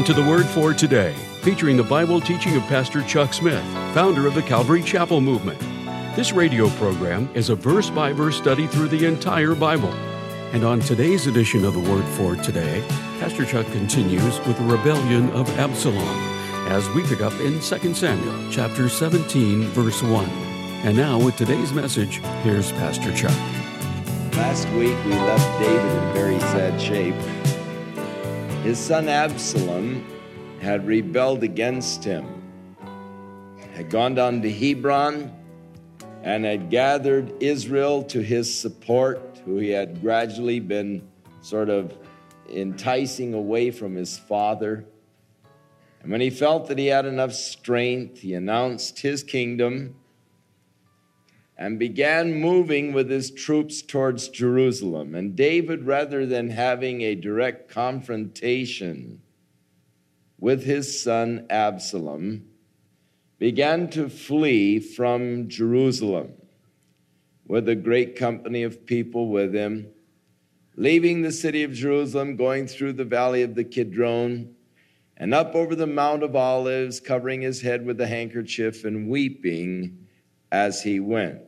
Welcome to the Word for Today, featuring the Bible teaching of Pastor Chuck Smith, founder of the Calvary Chapel Movement. This radio program is a verse by verse study through the entire Bible. And on today's edition of the Word for Today, Pastor Chuck continues with the rebellion of Absalom as we pick up in 2 Samuel chapter 17 verse 1. And now with today's message, here's Pastor Chuck. Last week we left David in very sad shape. His son Absalom had rebelled against him, had gone down to Hebron, and had gathered Israel to his support, who he had gradually been sort of enticing away from his father. And when he felt that he had enough strength, he announced his kingdom and began moving with his troops towards Jerusalem. And David, rather than having a direct confrontation with his son Absalom, began to flee from Jerusalem with a great company of people with him, leaving the city of Jerusalem, going through the valley of the Kidron, and up over the Mount of Olives, covering his head with a handkerchief and weeping as he went.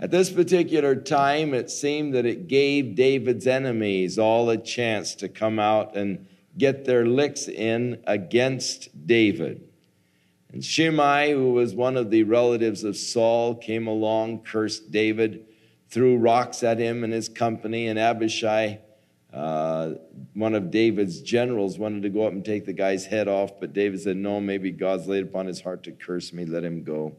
At this particular time, it seemed that it gave David's enemies all a chance to come out and get their licks in against David. And Shimei, who was one of the relatives of Saul, came along, cursed David, threw rocks at him and his company, and Abishai, uh, one of David's generals, wanted to go up and take the guy's head off, but David said, No, maybe God's laid upon his heart to curse me, let him go.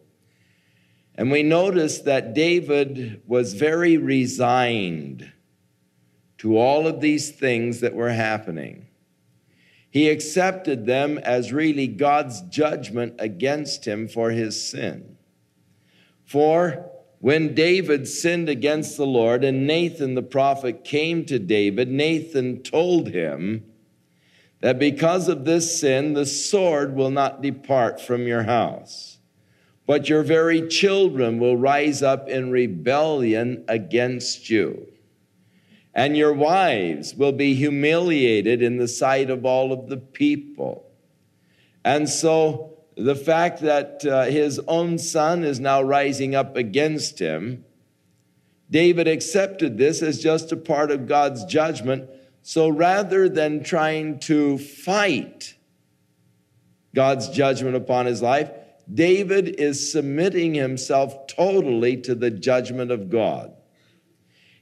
And we notice that David was very resigned to all of these things that were happening. He accepted them as really God's judgment against him for his sin. For when David sinned against the Lord and Nathan the prophet came to David, Nathan told him that because of this sin, the sword will not depart from your house but your very children will rise up in rebellion against you. And your wives will be humiliated in the sight of all of the people. And so the fact that uh, his own son is now rising up against him, David accepted this as just a part of God's judgment. So rather than trying to fight God's judgment upon his life, David is submitting himself totally to the judgment of God.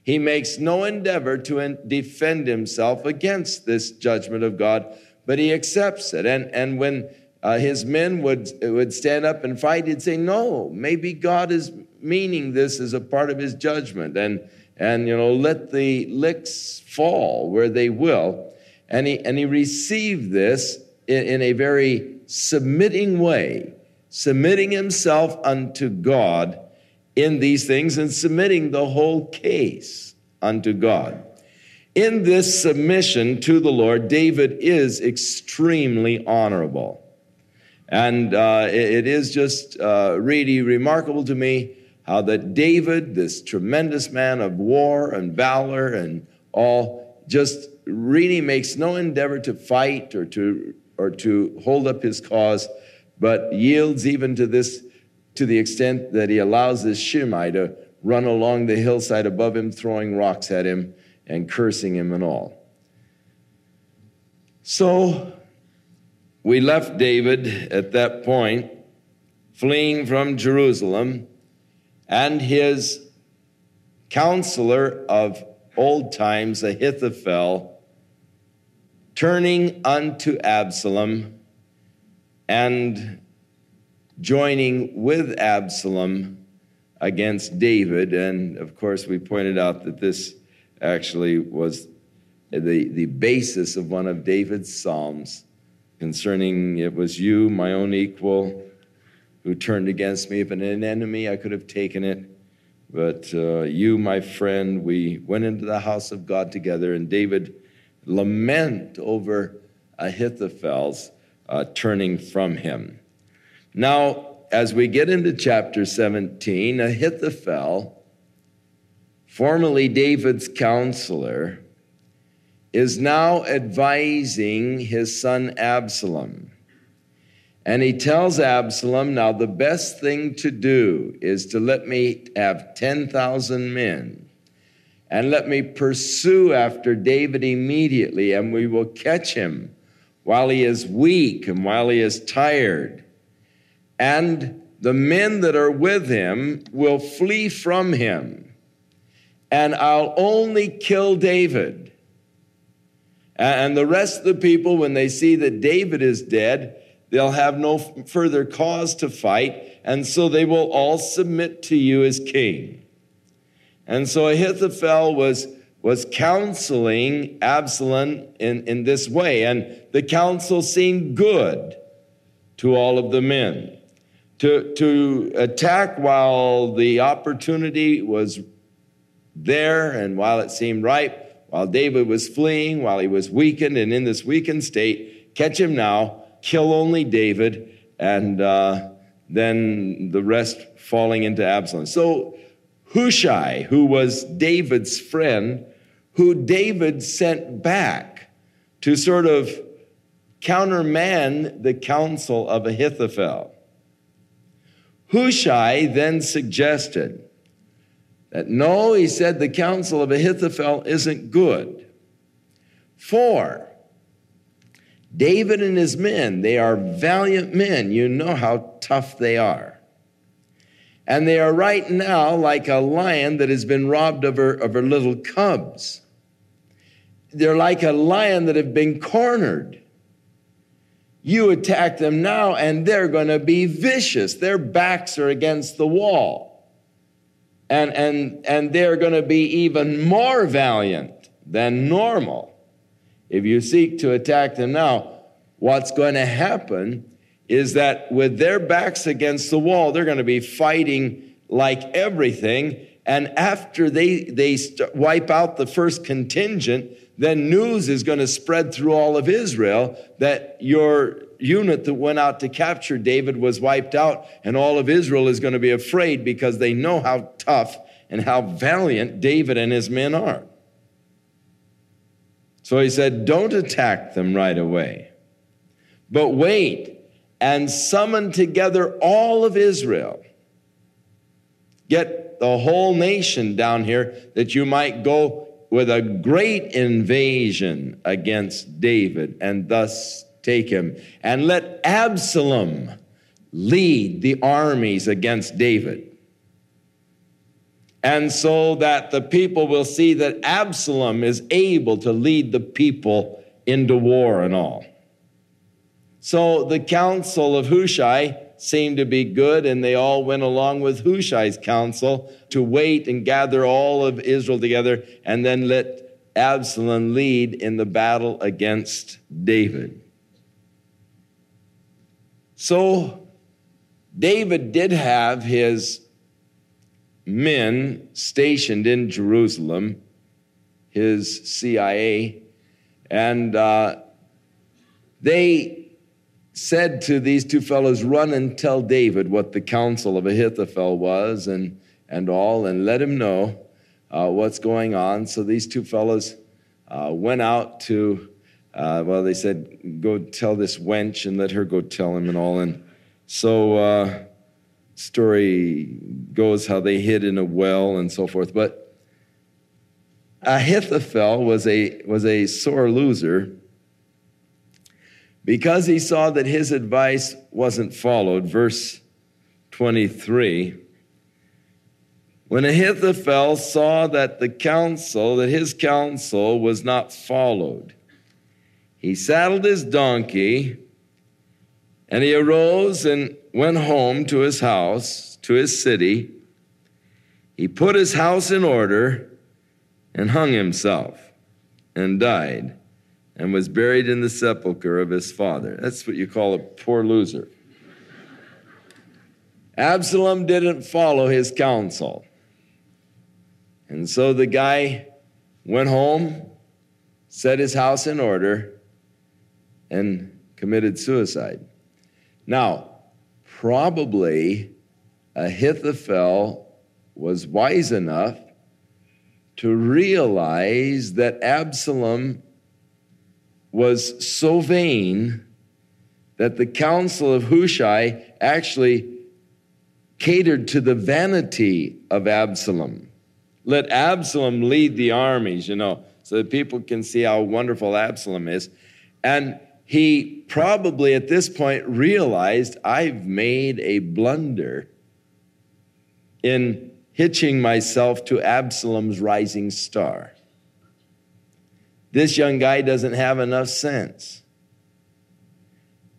He makes no endeavor to defend himself against this judgment of God, but he accepts it. And, and when uh, his men would, would stand up and fight, he'd say, No, maybe God is meaning this as a part of his judgment. And, and you know, let the licks fall where they will. And he, and he received this in, in a very submitting way submitting himself unto God in these things and submitting the whole case unto God. In this submission to the Lord, David is extremely honorable. And uh, it is just uh, really remarkable to me how that David, this tremendous man of war and valor and all, just really makes no endeavor to fight or to, or to hold up his cause but yields even to this to the extent that he allows this Shimei to run along the hillside above him, throwing rocks at him and cursing him and all. So we left David at that point, fleeing from Jerusalem, and his counselor of old times, Ahithophel, turning unto Absalom and joining with Absalom against David. And of course, we pointed out that this actually was the, the basis of one of David's Psalms concerning it was you, my own equal, who turned against me. If an enemy, I could have taken it. But uh, you, my friend, we went into the house of God together, and David lament over Ahithophel's uh, turning from him. Now, as we get into chapter 17, Ahithophel, formerly David's counselor, is now advising his son Absalom. And he tells Absalom, Now the best thing to do is to let me have 10,000 men and let me pursue after David immediately, and we will catch him while he is weak and while he is tired. And the men that are with him will flee from him, and I'll only kill David. And the rest of the people, when they see that David is dead, they'll have no further cause to fight, and so they will all submit to you as king. And so Ahithophel was, was counseling Absalom in, in this way, and the counsel seemed good to all of the men. To, to attack while the opportunity was there and while it seemed ripe, while David was fleeing, while he was weakened and in this weakened state, catch him now, kill only David, and uh, then the rest falling into Absalom. So Hushai, who was David's friend, who David sent back to sort of countermand the counsel of Ahithophel. Hushai then suggested that no, he said, the counsel of Ahithophel isn't good. For David and his men, they are valiant men. You know how tough they are. And they are right now like a lion that has been robbed of her, of her little cubs. They're like a lion that have been cornered. You attack them now, and they're going to be vicious. Their backs are against the wall. And, and, and they're going to be even more valiant than normal. If you seek to attack them now, what's going to happen is that with their backs against the wall, they're going to be fighting like everything. And after they, they st- wipe out the first contingent, then news is going to spread through all of Israel that your unit that went out to capture David was wiped out, and all of Israel is going to be afraid because they know how tough and how valiant David and his men are. So he said, Don't attack them right away, but wait and summon together all of Israel. Get the whole nation down here that you might go with a great invasion against David and thus take him. And let Absalom lead the armies against David. And so that the people will see that Absalom is able to lead the people into war and all. So the counsel of Hushai seemed to be good, and they all went along with Hushai's counsel to wait and gather all of Israel together and then let Absalom lead in the battle against David. So David did have his men stationed in Jerusalem, his CIA, and uh, they said to these two fellows, Run and tell David what the counsel of Ahithophel was and, and all, and let him know uh, what's going on. So these two fellows uh, went out to, uh, well, they said, Go tell this wench and let her go tell him and all. And so, uh, story goes how they hid in a well and so forth. But Ahithophel was a, was a sore loser because he saw that his advice wasn't followed, verse 23, when Ahithophel saw that the counsel, that his counsel was not followed, he saddled his donkey and he arose and went home to his house, to his city. He put his house in order and hung himself and died and was buried in the sepulchre of his father. That's what you call a poor loser. Absalom didn't follow his counsel. And so the guy went home, set his house in order, and committed suicide. Now, probably Ahithophel was wise enough to realize that Absalom was so vain that the counsel of Hushai actually catered to the vanity of Absalom. Let Absalom lead the armies, you know, so that people can see how wonderful Absalom is. And he probably at this point realized I've made a blunder in hitching myself to Absalom's rising star. This young guy doesn't have enough sense.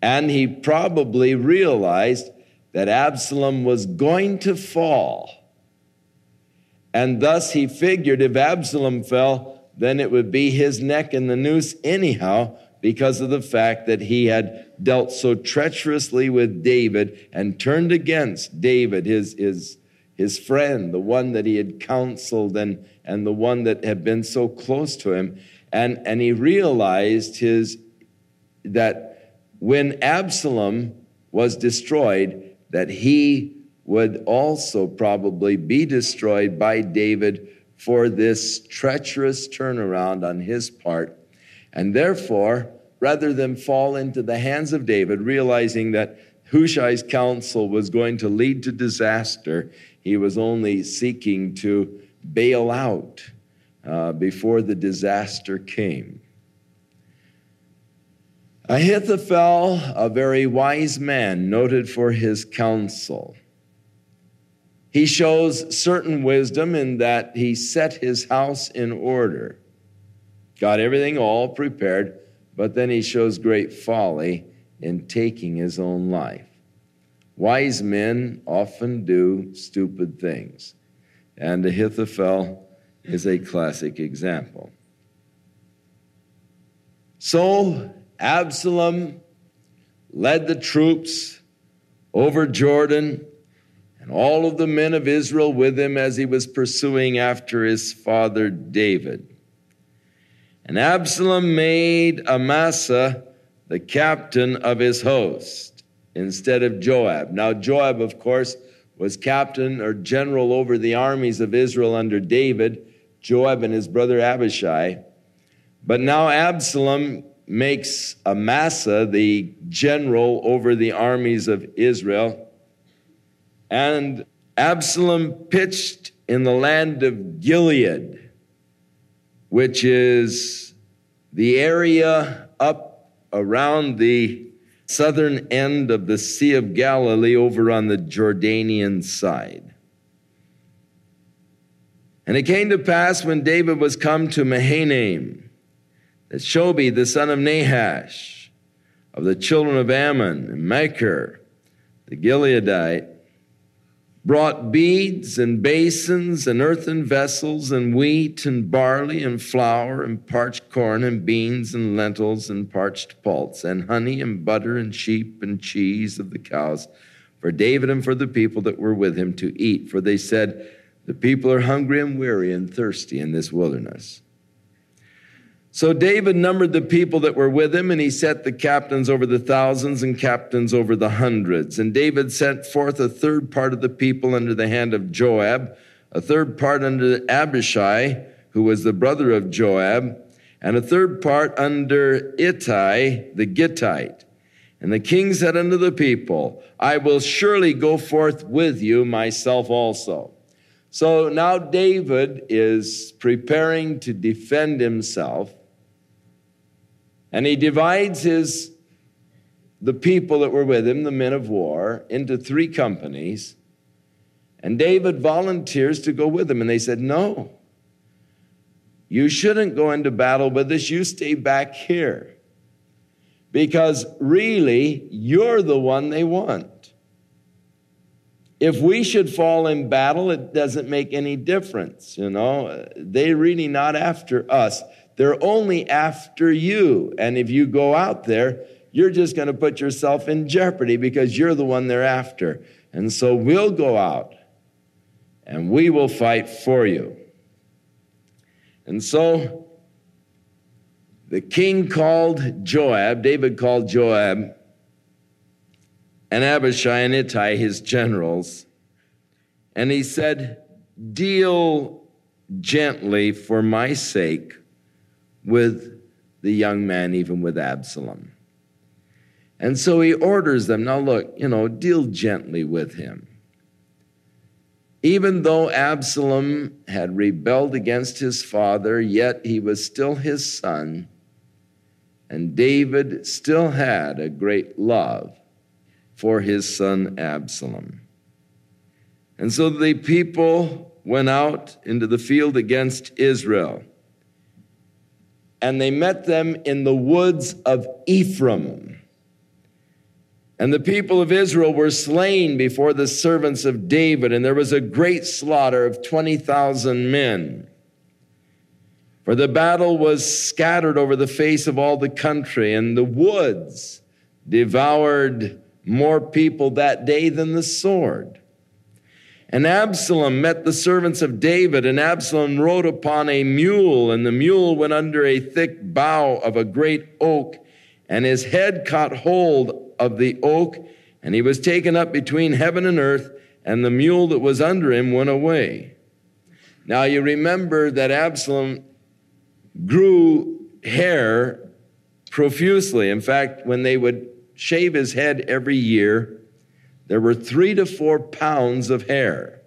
And he probably realized that Absalom was going to fall. And thus he figured if Absalom fell, then it would be his neck in the noose anyhow, because of the fact that he had dealt so treacherously with David and turned against David, his, his, his friend, the one that he had counseled and, and the one that had been so close to him. And, and he realized his, that when Absalom was destroyed, that he would also probably be destroyed by David for this treacherous turnaround on his part. And therefore, rather than fall into the hands of David, realizing that Hushai's counsel was going to lead to disaster, he was only seeking to bail out uh, before the disaster came. Ahithophel, a very wise man, noted for his counsel. He shows certain wisdom in that he set his house in order, got everything all prepared, but then he shows great folly in taking his own life. Wise men often do stupid things, and Ahithophel is a classic example. So Absalom led the troops over Jordan and all of the men of Israel with him as he was pursuing after his father David. And Absalom made Amasa the captain of his host instead of Joab. Now, Joab, of course, was captain or general over the armies of Israel under David. Joab and his brother Abishai. But now Absalom makes Amasa the general over the armies of Israel. And Absalom pitched in the land of Gilead, which is the area up around the southern end of the Sea of Galilee over on the Jordanian side. And it came to pass when David was come to Mahanaim that Shobi, the son of Nahash, of the children of Ammon, and Machir, the Gileadite, brought beads and basins and earthen vessels and wheat and barley and flour and parched corn and beans and lentils and parched pulse and honey and butter and sheep and cheese of the cows for David and for the people that were with him to eat. For they said, the people are hungry and weary and thirsty in this wilderness. So David numbered the people that were with him, and he set the captains over the thousands and captains over the hundreds. And David sent forth a third part of the people under the hand of Joab, a third part under Abishai, who was the brother of Joab, and a third part under Ittai the Gittite. And the king said unto the people, I will surely go forth with you myself also. So now David is preparing to defend himself, and he divides his the people that were with him, the men of war, into three companies. And David volunteers to go with him, and they said, No, you shouldn't go into battle with us. You stay back here. Because really, you're the one they want. If we should fall in battle, it doesn't make any difference. You know, they're really not after us. They're only after you. And if you go out there, you're just going to put yourself in jeopardy because you're the one they're after. And so we'll go out and we will fight for you. And so the king called Joab, David called Joab and Abishai and Ittai, his generals. And he said, Deal gently for my sake with the young man, even with Absalom. And so he orders them now, look, you know, deal gently with him. Even though Absalom had rebelled against his father, yet he was still his son, and David still had a great love for his son Absalom. And so the people went out into the field against Israel, and they met them in the woods of Ephraim. And the people of Israel were slain before the servants of David, and there was a great slaughter of 20,000 men. For the battle was scattered over the face of all the country, and the woods devoured more people that day than the sword. And Absalom met the servants of David, and Absalom rode upon a mule, and the mule went under a thick bough of a great oak, and his head caught hold of the oak, and he was taken up between heaven and earth, and the mule that was under him went away. Now you remember that Absalom grew hair profusely. In fact, when they would shave his head every year, there were three to four pounds of hair.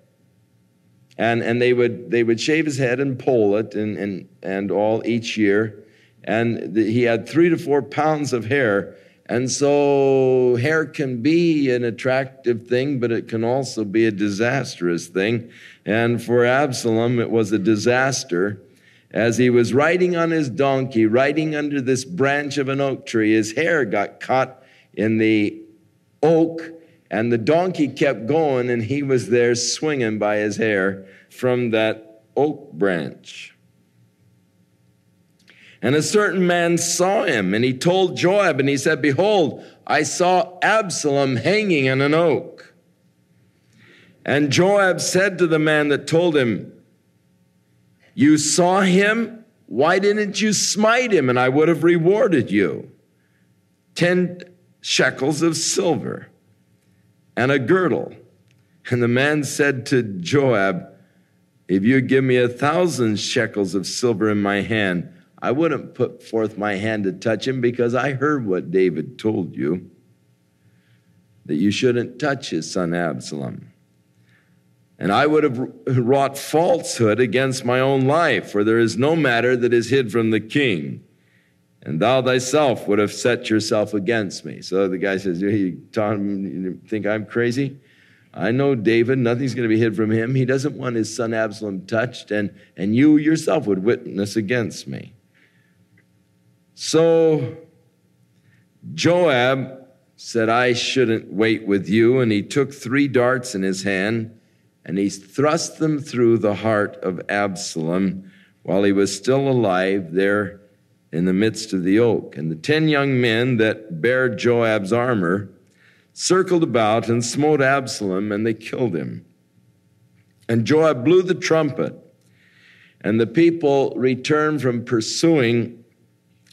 And, and they, would, they would shave his head and poll it and, and, and all each year. And the, he had three to four pounds of hair. And so hair can be an attractive thing, but it can also be a disastrous thing. And for Absalom, it was a disaster. As he was riding on his donkey, riding under this branch of an oak tree, his hair got caught in the oak, and the donkey kept going, and he was there swinging by his hair from that oak branch. And a certain man saw him, and he told Joab, and he said, Behold, I saw Absalom hanging on an oak. And Joab said to the man that told him, You saw him? Why didn't you smite him, and I would have rewarded you? Ten shekels of silver and a girdle. And the man said to Joab, If you give me a thousand shekels of silver in my hand, I wouldn't put forth my hand to touch him because I heard what David told you that you shouldn't touch his son Absalom. And I would have wrought falsehood against my own life, for there is no matter that is hid from the king. And thou thyself would have set yourself against me. So the guy says, You, Tom, you think I'm crazy? I know David, nothing's going to be hid from him. He doesn't want his son Absalom touched, and, and you yourself would witness against me. So Joab said, I shouldn't wait with you. And he took three darts in his hand and he thrust them through the heart of Absalom while he was still alive there in the midst of the oak. And the ten young men that bare Joab's armor circled about and smote Absalom, and they killed him. And Joab blew the trumpet, and the people returned from pursuing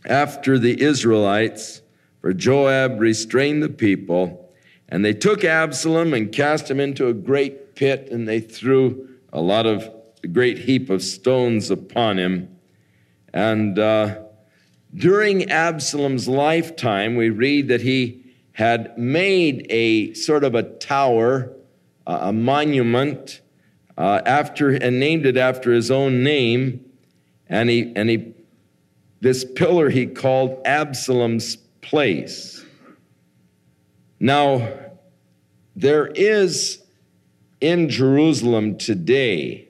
after the Israelites, for Joab restrained the people, and they took Absalom and cast him into a great pit, and they threw a lot of a great heap of stones upon him. And uh, during Absalom's lifetime, we read that he had made a sort of a tower, uh, a monument, uh, after and named it after his own name, and he and he this pillar he called Absalom's place. Now, there is in Jerusalem today,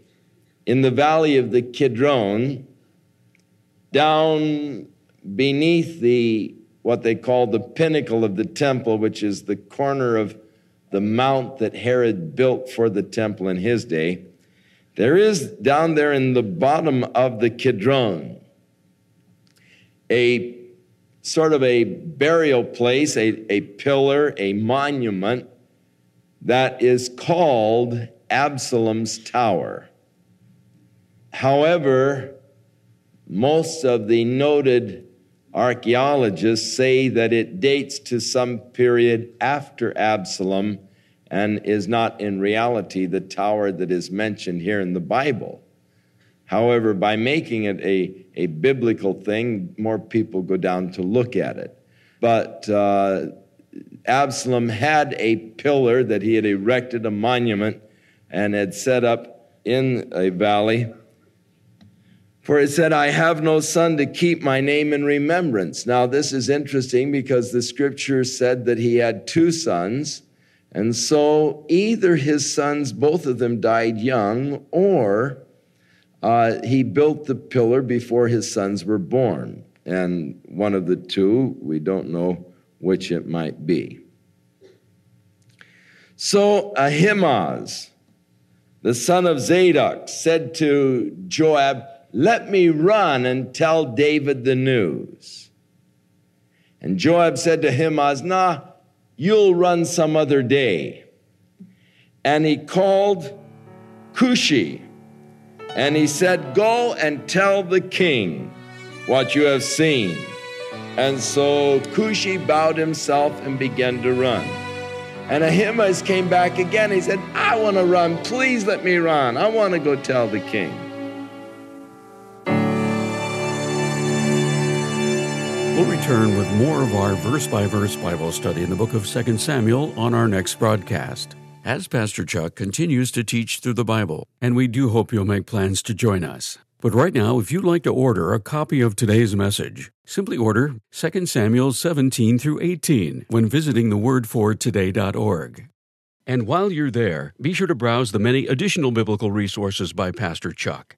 in the valley of the Kidron, down beneath the what they call the pinnacle of the temple, which is the corner of the mount that Herod built for the temple in his day. There is down there in the bottom of the Kidron a sort of a burial place, a, a pillar, a monument that is called Absalom's Tower. However, most of the noted archaeologists say that it dates to some period after Absalom and is not in reality the tower that is mentioned here in the Bible. However, by making it a, a biblical thing, more people go down to look at it. But uh, Absalom had a pillar that he had erected, a monument, and had set up in a valley. For it said, I have no son to keep my name in remembrance. Now, this is interesting because the scripture said that he had two sons. And so either his sons, both of them died young, or uh, he built the pillar before his sons were born. And one of the two, we don't know which it might be. So Ahimaaz, the son of Zadok, said to Joab, Let me run and tell David the news. And Joab said to Ahimaaz, Nah, you'll run some other day. And he called Cushi, and he said, Go and tell the king what you have seen. And so Cushi bowed himself and began to run. And Ahimaaz came back again. He said, I want to run. Please let me run. I want to go tell the king. Return with more of our verse by verse Bible study in the book of 2 Samuel on our next broadcast. As Pastor Chuck continues to teach through the Bible, and we do hope you'll make plans to join us. But right now, if you'd like to order a copy of today's message, simply order 2 Samuel 17 through 18 when visiting thewordfortoday.org. And while you're there, be sure to browse the many additional biblical resources by Pastor Chuck.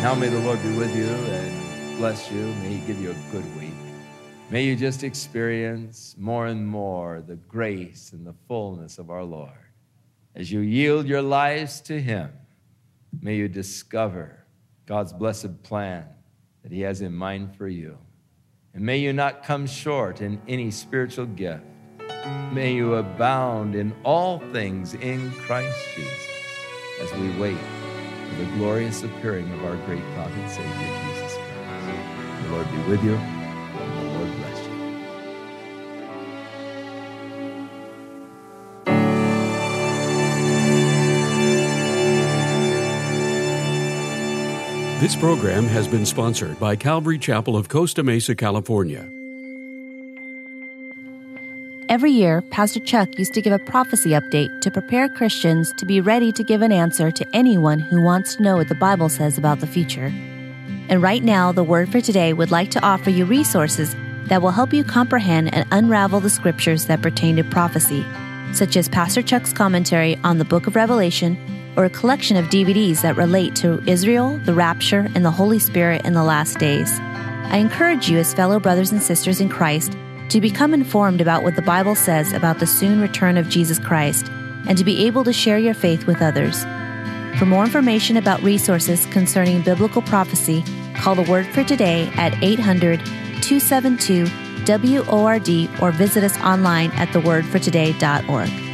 Now may the Lord be with you and bless you. May He give you a good week. May you just experience more and more the grace and the fullness of our Lord. As you yield your lives to Him, may you discover God's blessed plan that He has in mind for you. And may you not come short in any spiritual gift. May you abound in all things in Christ Jesus as we wait for the glorious appearing of our great God and Savior, Jesus Christ. The Lord be with you. And the Lord bless you. This program has been sponsored by Calvary Chapel of Costa Mesa, California. Every year, Pastor Chuck used to give a prophecy update to prepare Christians to be ready to give an answer to anyone who wants to know what the Bible says about the future. And right now, the Word for Today would like to offer you resources that will help you comprehend and unravel the scriptures that pertain to prophecy, such as Pastor Chuck's commentary on the book of Revelation or a collection of DVDs that relate to Israel, the rapture, and the Holy Spirit in the last days. I encourage you, as fellow brothers and sisters in Christ, to become informed about what the Bible says about the soon return of Jesus Christ and to be able to share your faith with others. For more information about resources concerning biblical prophecy, call the Word for Today at 800 272 WORD or visit us online at thewordfortoday.org.